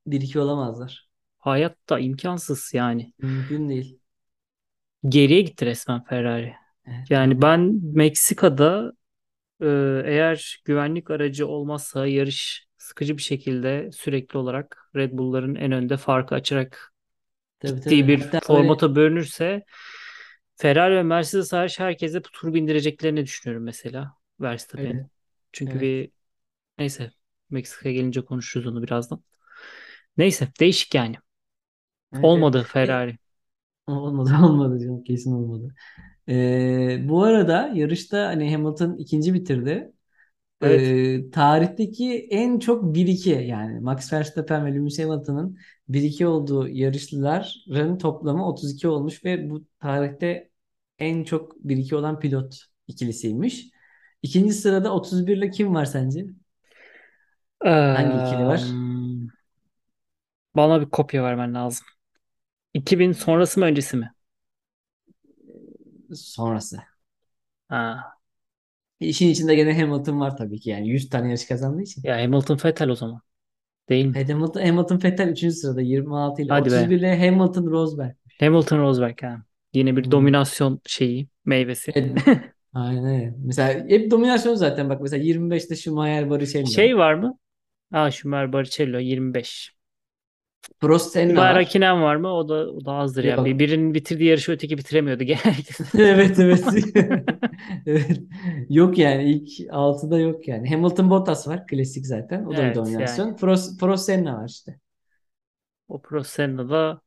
A: Bir iki olamazlar.
B: Hayatta imkansız yani.
A: Mümkün değil.
B: Geriye gitti resmen Ferrari.
A: Evet,
B: Yani ben Meksika'da e, eğer güvenlik aracı olmazsa yarış sıkıcı bir şekilde sürekli olarak Red Bull'ların en önde farkı açarak
A: Tabii
B: gittiği
A: tabii.
B: bir
A: Hatta öyle
B: formata bölünürse Ferrari ve Mercedes hariç herkese tur bindireceklerini düşünüyorum mesela. Verstappen'in. Çünkü
A: Evet.
B: bir neyse Meksika'ya gelince konuşuruz onu birazdan. Neyse değişik yani.
A: Evet.
B: Olmadı Ferrari.
A: olmadı olmadı canım. Kesin olmadı. Ee, bu arada yarışta hani Hamilton ikinci bitirdi.
B: Evet.
A: Ee, tarihteki en çok 1-2 yani Max Verstappen ve Lewis Hamilton'ın 1-2 olduğu yarışlıların toplamı 32 olmuş ve bu tarihte en çok 1-2 olan pilot ikilisiymiş. İkinci sırada 31 ile kim var sence? Hangi ikili var?
B: bana bir kopya vermen lazım. 2000 sonrası mı öncesi mi?
A: Sonrası.
B: Ha.
A: İşin içinde gene Hamilton var tabii ki yani 100 tane yarış kazandığı için.
B: Ya Hamilton Vettel o zaman. Değil mi?
A: Hamilton, Hamilton Vettel 3. sırada 26 ile
B: Hadi be.
A: 31 ile Hamilton Rosberg.
B: Hamilton Rosberg ha. Yine bir
A: Hmm.
B: dominasyon şeyi, meyvesi.
A: Aynen öyle. Mesela hep dominasyon zaten bak mesela 25'te Schumacher Barrichello.
B: Şey var mı? Ha Schumacher Barrichello 25.
A: Prost Senna
B: Schumacher
A: var.
B: Hakkinen var mı? O da o da azdır. Bir,
A: Yok.
B: birinin bitirdiği yarışı öteki bitiremiyordu genellikle.
A: Evet evet. Evet. Yok yani ilk 6'da yok yani. Hamilton Bottas var klasik zaten. O da bir
B: Evet yani.
A: dominasyon. Prost, Prost Senna var işte.
B: O Prost Senna'da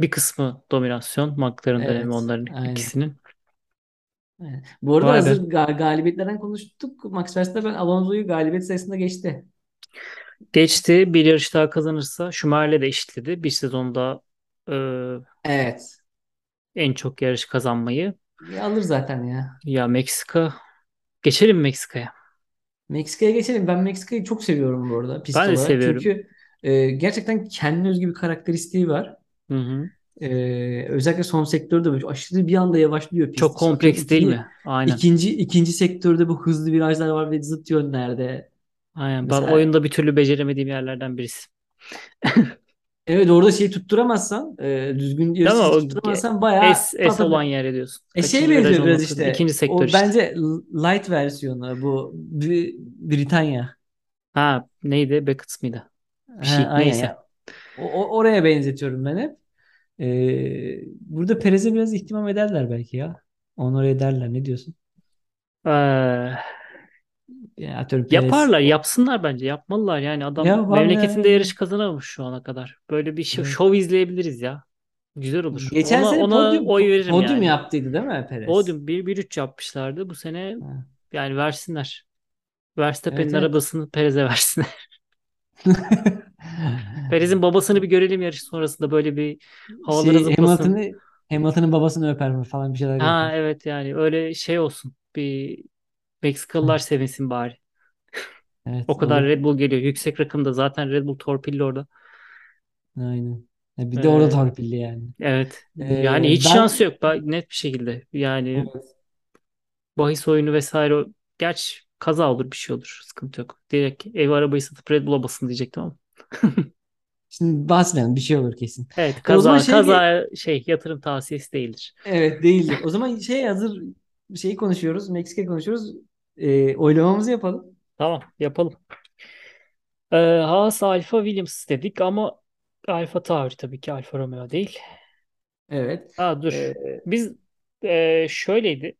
B: bir kısmı dominasyon. McLaren dönemi
A: Evet.
B: onların
A: Aynen.
B: ikisinin.
A: Aynen. Bu arada
B: Vay be.
A: hazır ga- galibiyetlerden konuştuk. Max Verstappen Alonso'yu galibiyet sayısında geçti.
B: Geçti. Bir yarış daha kazanırsa Schumacher'le de eşitledi. Bir sezonda e,
A: Evet.
B: en çok yarış kazanmayı.
A: Ya alır zaten ya.
B: Ya Meksika. Geçelim Meksika'ya.
A: Meksika'ya geçelim. Ben Meksika'yı çok seviyorum bu arada pist
B: Ben de
A: olarak.
B: seviyorum.
A: Çünkü e, gerçekten kendine özgü bir karakteristiği var.
B: Hı hı.
A: E, özellikle son sektörde böyle aşırı bir anda yavaşlıyor pist.
B: Çok kompleks değil mi? Aynen.
A: ikinci, ikinci sektörde bu hızlı virajlar var ve zıt yönlerde.
B: Aynen. Ben
A: Mesela
B: oyunda bir türlü beceremediğim yerlerden birisi.
A: evet orada şeyi tutturamazsan e, düzgün
B: Değil mi?
A: yarış
B: O
A: tutturamazsan bayağı
B: S, S olan
A: patladı.
B: yere diyorsun.
A: E şeye benziyor biraz işte.
B: İkinci sektör
A: O
B: işte.
A: bence light versiyonu bu Bri- Britanya.
B: Ha neydi? Beckett mıydı? Bir şey.
A: aynen
B: Neyse.
A: ya. O, oraya benzetiyorum ben hep. Ee, burada Perez'e biraz ihtimam ederler belki ya. Onore ederler. Ne diyorsun?
B: Ee,
A: Yani atıyorum Perez.
B: yaparlar,
A: O,
B: yapsınlar bence. Yapmalılar yani. Adam
A: ya
B: memleketinde
A: vallahi
B: yarış kazanamamış şu ana kadar. Böyle bir şov,
A: evet.
B: şov izleyebiliriz ya. Güzel olur.
A: Geçen
B: Ona
A: sene
B: ona
A: podyum
B: oy veririm
A: podyum
B: yani.
A: yaptıydı değil mi Perez?
B: Podium 1-1-3 yapmışlardı. Bu sene
A: Ha,
B: yani versinler.
A: Evet
B: Verstappen'in
A: evet.
B: arabasını Perez'e versinler. Perez'in babasını bir görelim yarış sonrasında böyle bir havalara
A: Şey
B: zıplasın.
A: Hamilton'ı Hamilton'ın babasını öper mi falan bir şeyler
B: Ha
A: yapar.
B: evet yani öyle şey olsun. Bir Meksikalılar sevinsin bari. O
A: Evet
B: kadar
A: olur.
B: Red Bull geliyor. Yüksek rakımda zaten Red Bull torpilli orada.
A: Aynen. Ya bir de orada
B: Ee,
A: torpilli yani.
B: evet. Yani
A: Ee,
B: hiç şansı
A: ben
B: yok. Ba- Net bir şekilde. Yani
A: evet.
B: bahis oyunu vesaire. o- Gerçi kaza olur bir şey olur. Sıkıntı yok. Direkt ev arabayı satıp Red Bull'a basın diyecektim ama.
A: Şimdi bahsedelim bir şey olur kesin.
B: Evet
A: E, o zaman
B: kaza
A: şey
B: kaza şey yatırım tavsiyesi değildir.
A: evet değildir. O zaman şey hazır şeyi konuşuyoruz. Meksika konuşuyoruz. E, oylamamızı yapalım.
B: Tamam yapalım. Ee, Haas Alfa Williams dedik ama Alfa Tauri tabii ki Alfa Romeo değil.
A: Evet.
B: Aa dur. Biz e, şöyleydi.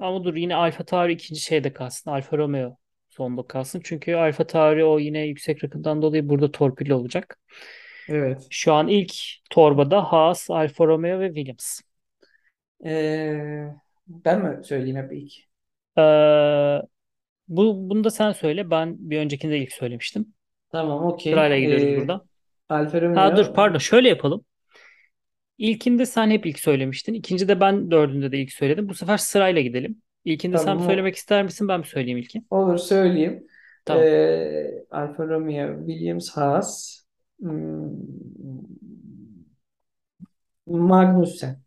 B: Ama dur yine Alfa Tauri ikinci şeyde kalsın. Alfa Romeo sonda kalsın. Çünkü Alfa Tauri o yine yüksek rakımdan dolayı burada torpilli olacak.
A: evet.
B: Şu an ilk torbada Haas, Alfa Romeo ve Williams.
A: E, ben mi söyleyeyim hep ilk?
B: Ee, bu, bunu da sen söyle. Ben bir öncekinde ilk söylemiştim.
A: Tamam okey.
B: Sırayla gidiyoruz
A: E,
B: burada.
A: Alfa
B: Ha dur
A: Romeo
B: pardon şöyle yapalım. İlkinde sen hep ilk söylemiştin. İkincide ben dördünde de ilk söyledim. Bu sefer sırayla gidelim. İlkinde sen
A: tamam o-
B: söylemek ister misin ben mi söyleyeyim ilki?
A: olur söyleyeyim.
B: Tamam.
A: E, Alfa Romeo, Williams, Haas, hmm, Magnussen.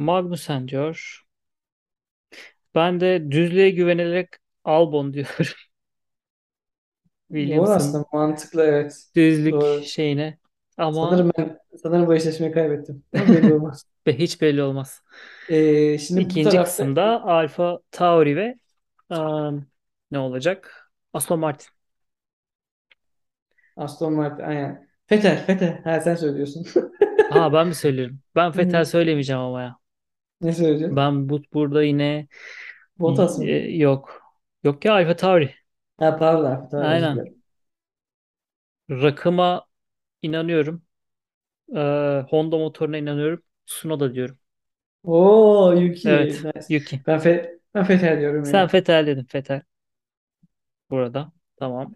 B: Magnussen diyor. Ben de düzlüğe güvenilerek Albon diyorum.
A: Doğru
B: Williams'ın
A: aslında mantıklı evet.
B: düzlük
A: Doğru.
B: şeyine. Ama
A: Sanırım ben sanırım bu eşleşmeyi kaybettim. Ama belli olmaz.
B: be- hiç belli olmaz.
A: Ee, şimdi bu
B: İkinci
A: tarafta
B: kısımda Alfa Tauri ve um, ne olacak? Aston Martin.
A: Aston Martin aynen. Fetel, Fetel. Ha sen söylüyorsun.
B: Aa ben mi söylüyorum? Ben Vettel söylemeyeceğim ama ya.
A: Ne söyleyeceksin?
B: Ben bu burada yine
A: Bottas
B: e,
A: mı?
B: yok. Yok ya Alfa Tauri.
A: Ha pardon, pardon özür
B: Aynen.
A: dilerim.
B: Rakıma inanıyorum. Ee, Honda motoruna inanıyorum. Tsunoda diyorum.
A: Oo Yuki.
B: Evet.
A: Nice.
B: Yuki.
A: Ben, Fe ben Fetel diyorum
B: Sen
A: ya.
B: Vettel dedin. Vettel burada. Tamam.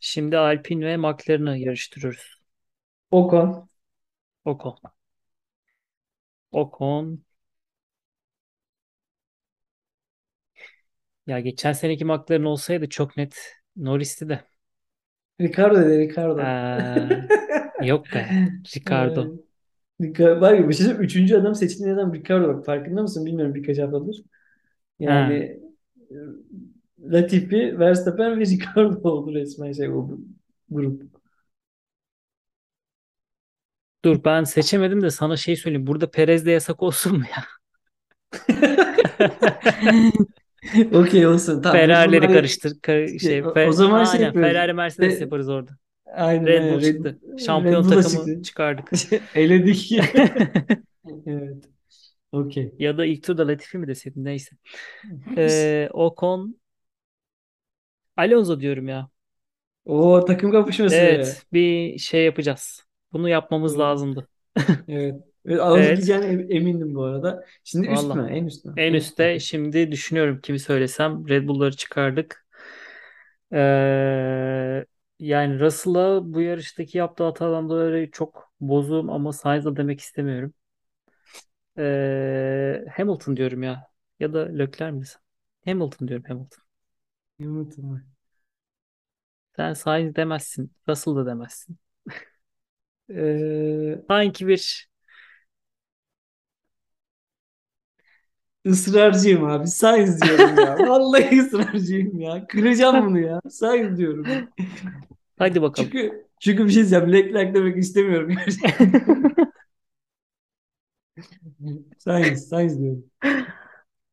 B: Şimdi Alpine ve McLaren'ı yarıştırıyoruz.
A: Ocon.
B: Ocon. Ocon. Ya geçen seneki McLaren olsaydı çok net Norris'ti de.
A: Ricardo dedi Ricardo.
B: Ee, yok be.
A: Ee,
B: Ricardo.
A: Ricardo. Var ya bir şey söyleyeyim, Üçüncü adam seçtiğin adam Ricardo. Bak, farkında mısın bilmiyorum birkaç haftadır. Yani
B: Ha.
A: e, Latifi, Verstappen ve Ricardo oldu resmen şey o grup.
B: Dur ben seçemedim de sana şey söyleyeyim. Burada Perez de yasak olsun mu ya?
A: Okey olsun. Tamam
B: Ferrari'leri
A: bunları
B: karıştır. kar-
A: şey,
B: şey,
A: o, o zaman şey
B: aynen
A: yapıyoruz.
B: Ferrari Mercedes
A: Ve-
B: yaparız orada.
A: aynen
B: Red Bull
A: Red,
B: çıktı.
A: Red
B: Şampiyon
A: Bull'a
B: takımı
A: çıktı.
B: çıkardık.
A: Eledik. Evet. Okey.
B: Ya da ilk turda Latifi mi deseydin neyse. Ee, Ocon Alonso diyorum ya.
A: O takım kapışması.
B: Evet bir şey yapacağız. Bunu yapmamız lazımdı.
A: Evet. Evet, em- emindim bu arada. Şimdi üst
B: Valla.
A: mü? En üst mü?
B: En
A: En üst
B: üstte şimdi düşünüyorum kimi söylesem. Red Bull'ları çıkardık. Ee, yani Russell'a bu yarıştaki yaptığı hatadan dolayı çok bozuğum ama Sainz'a demek istemiyorum. Ee, Hamilton diyorum ya. Ya da Leclerc mi? Hamilton diyorum Hamilton.
A: Hamilton.
B: Sen Sainz demezsin. Russell da demezsin.
A: Ee,
B: Sanki bir
A: ısrarcıyım abi. Sainz diyorum ya. Vallahi ısrarcıyım ya. Kıracağım bunu ya. Sainz diyorum.
B: hadi bakalım.
A: Çünkü çünkü bir şey diyeceğim. Leclerc demek istemiyorum gerçekten. Sainz, Sainz diyorum.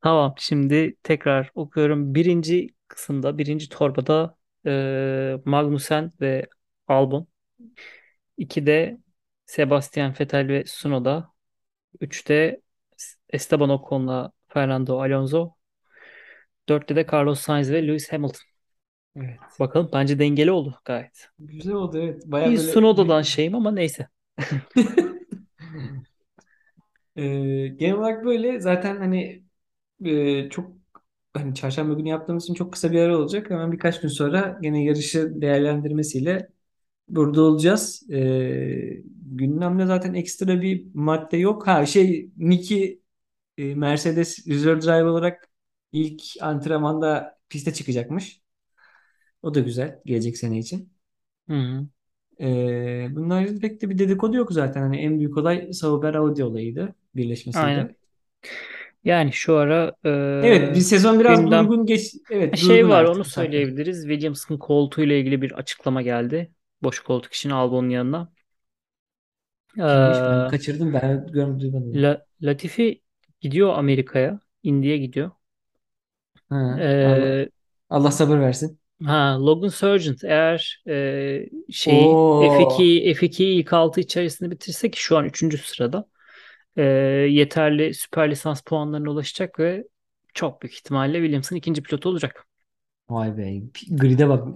B: Tamam şimdi tekrar okuyorum. Birinci kısımda, birinci torbada e, Magnussen ve Albon. İkide Sebastian Vettel ve Tsunoda. Üçte Esteban Ocon'la Fernando Alonso. Dörtte de Carlos Sainz ve Lewis Hamilton.
A: Evet.
B: Bakalım bence dengeli oldu gayet.
A: Güzel oldu evet. Baya
B: Bir
A: böyle
B: Tsunoda'dan şeyim ama neyse.
A: Ee, genel olarak böyle zaten hani e, çok hani çarşamba günü yaptığımız için çok kısa bir ara olacak. Hemen birkaç gün sonra gene yarışı değerlendirmesiyle burada olacağız. Ee, gündemde zaten ekstra bir madde yok. Ha şey Niki e, Mercedes Reserve Drive olarak ilk antrenmanda piste çıkacakmış. O da güzel gelecek sene için.
B: Hı hı.
A: Ee, haricinde pek de bir dedikodu yok zaten. Hani en büyük olay Sauber Audi olayıydı
B: Aynen.
A: birleşmesiydi.
B: Yani şu ara
A: Evet bir
B: e,
A: sezon biraz
B: gündem
A: durgun geç. Evet
B: şey
A: durgun
B: var onu
A: artık sonra.
B: söyleyebiliriz. Williams'ın koltuğuyla ilgili bir açıklama geldi. Boş koltuk için Albon'un yanına.
A: Kimmiş ben
B: Ee,
A: kaçırdım ben görmedim.
B: La- Latifi gidiyor Amerika'ya. Indy'ye gidiyor.
A: Ha, Allah,
B: Ee,
A: Allah sabır versin.
B: ha, Logan Sargent eğer e, şeyi
A: Oo.
B: F2 F2'yi ilk 6 içerisinde bitirse ki şu an üçüncü sırada e, yeterli süper lisans puanlarına ulaşacak ve çok büyük ihtimalle Williams'ın ikinci pilotu olacak.
A: Vay be. Grid'e bak.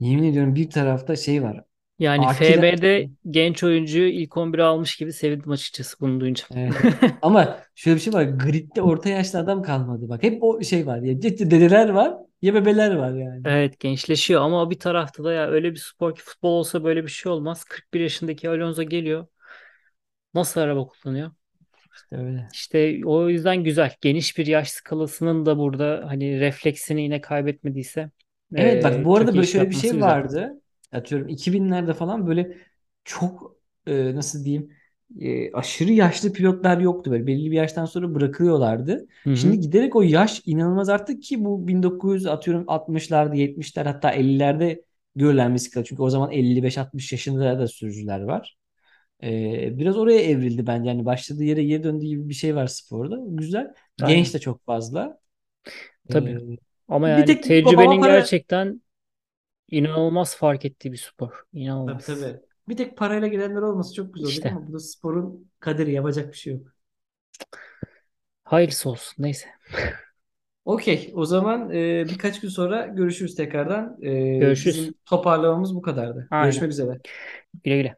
A: Yemin ediyorum bir tarafta şey var.
B: Yani
A: Akila
B: FM'de genç oyuncuyu ilk 11'e almış gibi sevindim açıkçası bunu duyunca.
A: Evet. Ama şöyle bir şey var. Grid'de orta yaşlı adam kalmadı. Bak hep o şey var. Ya ciddi dedeler var ya bebeler var yani.
B: Evet gençleşiyor ama bir tarafta da ya öyle bir spor ki futbol olsa böyle bir şey olmaz. 41 yaşındaki Alonso geliyor. Nasıl araba kullanıyor?
A: İşte öyle.
B: İşte o yüzden güzel. Geniş bir yaş skalasının da burada hani refleksini yine kaybetmediyse
A: Evet bak
B: eee,
A: bu arada böyle şöyle bir şey
B: güzel.
A: vardı. Atıyorum 2000'lerde falan böyle çok e, nasıl diyeyim e, aşırı yaşlı pilotlar yoktu böyle belli bir yaştan sonra bırakıyorlardı.
B: Hı hı.
A: Şimdi giderek o yaş inanılmaz arttı ki bu 1900 atıyorum 60'larda 70'ler hatta 50'lerde görülen skala. Çünkü o zaman 55-60 yaşında da sürücüler var. E, biraz oraya evrildi bence yani başladığı yere geri döndüğü gibi bir şey var sporda. Güzel.
B: Aynen.
A: Genç de çok fazla.
B: Tabii. Ama
A: bir
B: yani
A: tek
B: tecrübenin
A: para
B: gerçekten inanılmaz fark ettiği bir spor.
A: Tabii
B: İnanılmaz.
A: tabii. Bir tek parayla gelenler olması çok güzel
B: İşte.
A: ama bu da sporun kaderi yapacak bir şey yok.
B: Hayırlısı olsun. Neyse.
A: Okey. O zaman e, birkaç gün sonra görüşürüz tekrardan. E,
B: Görüşürüz.
A: bizim toparlamamız bu kadardı.
B: Aynen.
A: Görüşmek üzere.
B: Güle güle.